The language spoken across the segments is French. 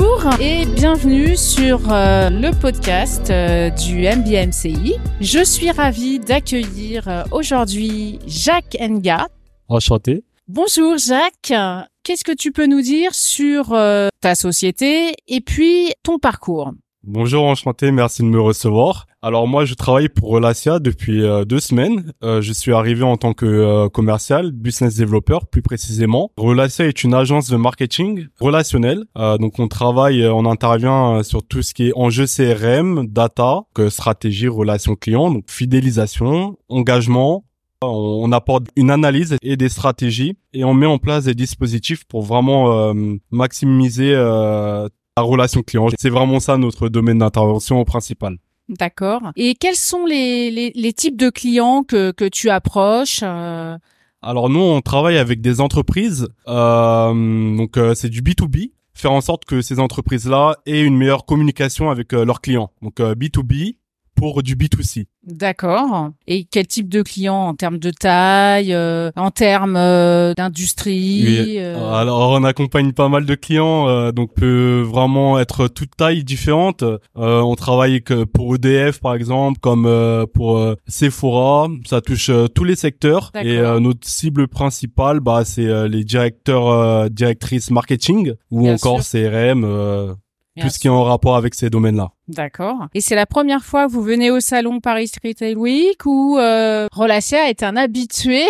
Bonjour et bienvenue sur euh, le podcast euh, du MBMCI. Je suis ravie d'accueillir euh, aujourd'hui Jacques Nga. Enchanté. Bonjour Jacques. Qu'est-ce que tu peux nous dire sur ta société et puis ton parcours? Bonjour, enchanté, merci de me recevoir. Alors moi, je travaille pour Relacia depuis euh, deux semaines. Euh, je suis arrivé en tant que euh, commercial, business developer plus précisément. Relacia est une agence de marketing relationnel. donc on travaille, on intervient sur tout ce qui est enjeux CRM, data, stratégie, relation client, donc fidélisation, engagement, on apporte une analyse et des stratégies et on met en place des dispositifs pour vraiment maximiser relation client. C'est vraiment ça notre domaine d'intervention principal. D'accord. Et quels sont les, les, types de clients que, que tu approches euh? Alors nous, on travaille avec des entreprises, euh, donc euh, c'est du B2B, faire en sorte que ces entreprises-là aient une meilleure communication avec leurs clients. Donc B2B, pour du B2C. D'accord. Et quel type de client en termes de taille, euh, en termes euh, d'industrie euh? Alors on accompagne pas mal de clients, donc peut vraiment être toute taille différente. on travaille que pour EDF par exemple, comme pour Sephora. Ça touche tous les secteurs. Et notre cible principale, bah c'est les directeurs, directrices marketing ou encore CRM tout ce qui est en rapport avec ces domaines-là. D'accord. Et c'est la première fois que vous venez au salon Paris Retail Week ou euh, Rolacia est un habitué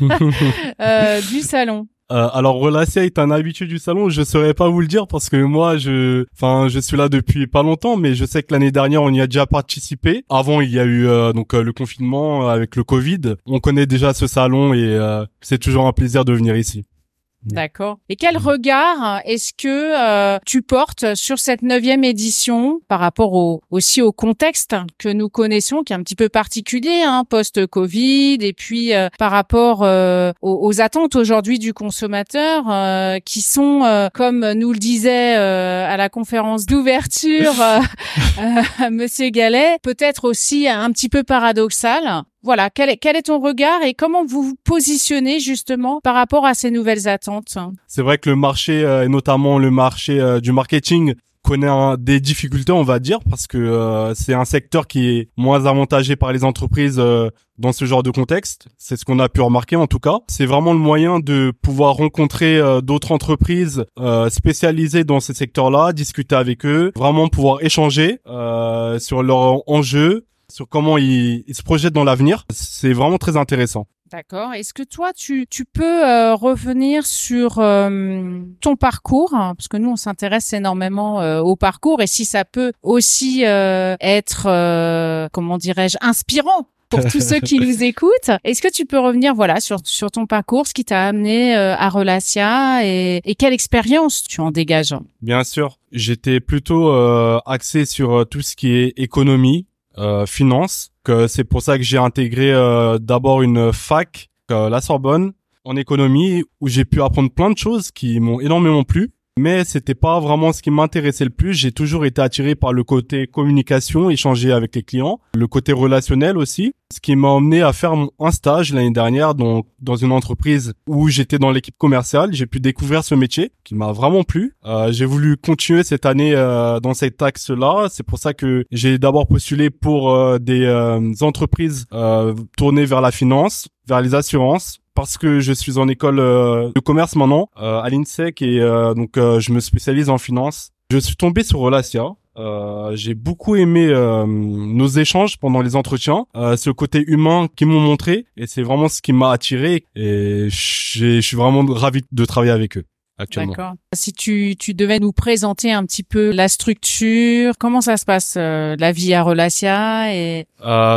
euh, du salon? Euh, alors Rolacia est un habitué du salon, je saurais pas vous le dire parce que moi je enfin je suis là depuis pas longtemps mais je sais que l'année dernière on y a déjà participé. Avant il y a eu euh, donc euh, le confinement avec le Covid. On connaît déjà ce salon et euh, c'est toujours un plaisir de venir ici. D'accord. Et quel regard est-ce que euh, tu portes sur cette neuvième édition par rapport au, aussi au contexte que nous connaissons, qui est un petit peu particulier, hein, post-Covid, et puis euh, par rapport euh, aux, attentes aujourd'hui du consommateur, qui sont, comme nous le disait à la conférence d'ouverture Monsieur Gallet, peut-être aussi un petit peu paradoxal voilà, quel est, quel est ton regard et comment vous vous positionnez justement par rapport à ces nouvelles attentes? C'est vrai que le marché, euh, et notamment le marché euh, du marketing, connaît des difficultés, on va dire, parce que euh, c'est un secteur qui est moins avantagé par les entreprises dans ce genre de contexte. C'est ce qu'on a pu remarquer en tout cas. C'est vraiment le moyen de pouvoir rencontrer d'autres entreprises spécialisées dans ces secteurs-là, discuter avec eux, vraiment pouvoir échanger sur leurs enjeux, sur comment ils, se projettent dans l'avenir. C'est vraiment très intéressant. D'accord. Est-ce que toi, tu, tu peux euh, revenir sur euh, ton parcours hein, Parce que nous, on s'intéresse énormément euh, au parcours et si ça peut aussi être, comment dirais-je, inspirant pour tous ceux qui nous écoutent. Est-ce que tu peux revenir voilà sur sur ton parcours, ce qui t'a amené à Relacia et, et quelle expérience tu en dégages? Bien sûr, j'étais plutôt axé sur tout ce qui est économie, euh, finance. Que c'est pour ça que j'ai intégré euh, d'abord une fac, euh, la Sorbonne, en économie, où j'ai pu apprendre plein de choses qui m'ont énormément plu mais c'était pas vraiment ce qui m'intéressait le plus. J'ai toujours été attiré par le côté communication, échanger avec les clients, le côté relationnel aussi, ce qui m'a emmené à faire un stage l'année dernière dans, dans une entreprise où j'étais dans l'équipe commerciale. J'ai pu découvrir ce métier qui m'a vraiment plu. Euh, j'ai voulu continuer cette année euh, dans cet axe-là. C'est pour ça que j'ai d'abord postulé pour euh, des euh, entreprises tournées vers la finance, vers les assurances, parce que je suis en école euh, de commerce maintenant euh, à l'INSEC et euh, donc je me spécialise en finance. Je suis tombé sur Relacia. J'ai beaucoup aimé nos échanges pendant les entretiens, ce côté humain qu'ils m'ont montré et c'est vraiment ce qui m'a attiré et je suis vraiment ravi de travailler avec eux. Actuellement. D'accord. Si tu, tu devais nous présenter un petit peu la structure, comment ça se passe la vie à Relacia et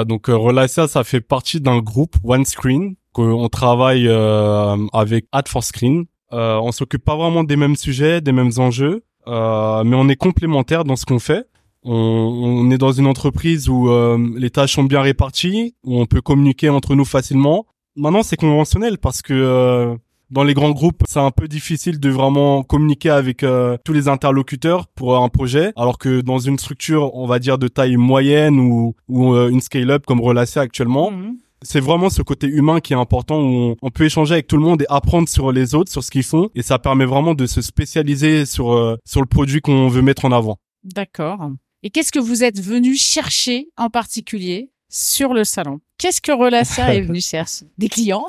donc Relacia ça fait partie d'un groupe One Screen qu'on travaille euh, avec Ad for Screen. Euh, on s'occupe pas vraiment des mêmes sujets, des mêmes enjeux, euh, mais on est complémentaires dans ce qu'on fait. On, on, est dans une entreprise où euh, les tâches sont bien réparties, où on peut communiquer entre nous facilement. Maintenant, c'est conventionnel parce que euh, dans les grands groupes, c'est un peu difficile de vraiment communiquer avec euh, tous les interlocuteurs pour un projet, alors que dans une structure, on va dire de taille moyenne ou, ou une scale-up comme Relacia actuellement, mhm C'est vraiment ce côté humain qui est important où on, peut échanger avec tout le monde et apprendre sur les autres, sur ce qu'ils font. Et ça permet vraiment de se spécialiser sur, euh, sur le produit qu'on veut mettre en avant. D'accord. Et qu'est-ce que vous êtes venu chercher en particulier sur le salon? Qu'est-ce que Relacia est venu chercher? Des clients,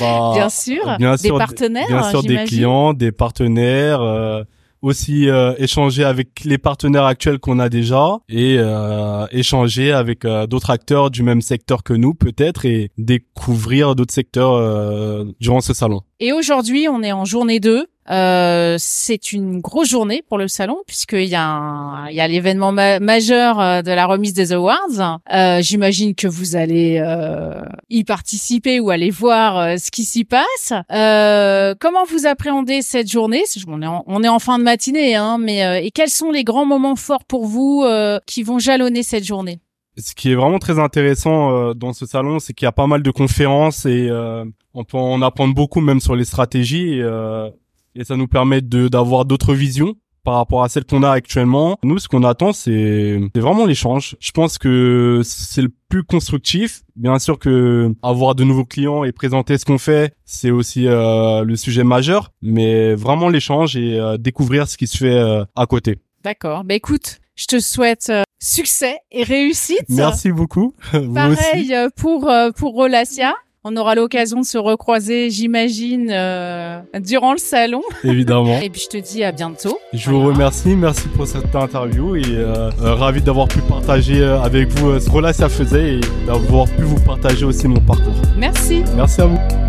bah, bien sûr, des partenaires, bien sûr des clients, des partenaires. Euh, aussi euh, échanger avec les partenaires actuels qu'on a déjà et euh, échanger avec euh, d'autres acteurs du même secteur que nous peut-être et découvrir d'autres secteurs durant ce salon. Et aujourd'hui, on est en journée 2. Euh, c'est une grosse journée pour le salon puisqu'il y a il y a l'événement majeur euh, de la remise des awards. Euh, J'imagine que vous allez euh, y participer ou aller voir euh, ce qui s'y passe. comment vous appréhendez cette journée? On est, en, fin de matinée, hein, mais et quels sont les grands moments forts pour vous qui vont jalonner cette journée? Ce qui est vraiment très intéressant dans ce salon, c'est qu'il y a pas mal de conférences et on peut en apprendre beaucoup même sur les stratégies. Et, et ça nous permet de d'avoir d'autres visions par rapport à celles qu'on a actuellement. Nous, ce qu'on attend, c'est vraiment l'échange. Je pense que c'est le plus constructif. Bien sûr que avoir de nouveaux clients et présenter ce qu'on fait, c'est aussi euh, le sujet majeur, mais vraiment l'échange et euh, découvrir ce qui se fait euh, à côté. D'accord. Bah écoute, je te souhaite succès et réussite. Merci beaucoup. Pareil pour pour Rolacia. On aura l'occasion de se recroiser, j'imagine, euh, durant le salon. Évidemment. et puis je te dis à bientôt. Je vous remercie, merci pour cette interview et euh, euh, ravi d'avoir pu partager avec vous ce que là ça faisait et d'avoir pu vous partager aussi mon parcours. Merci. Merci à vous.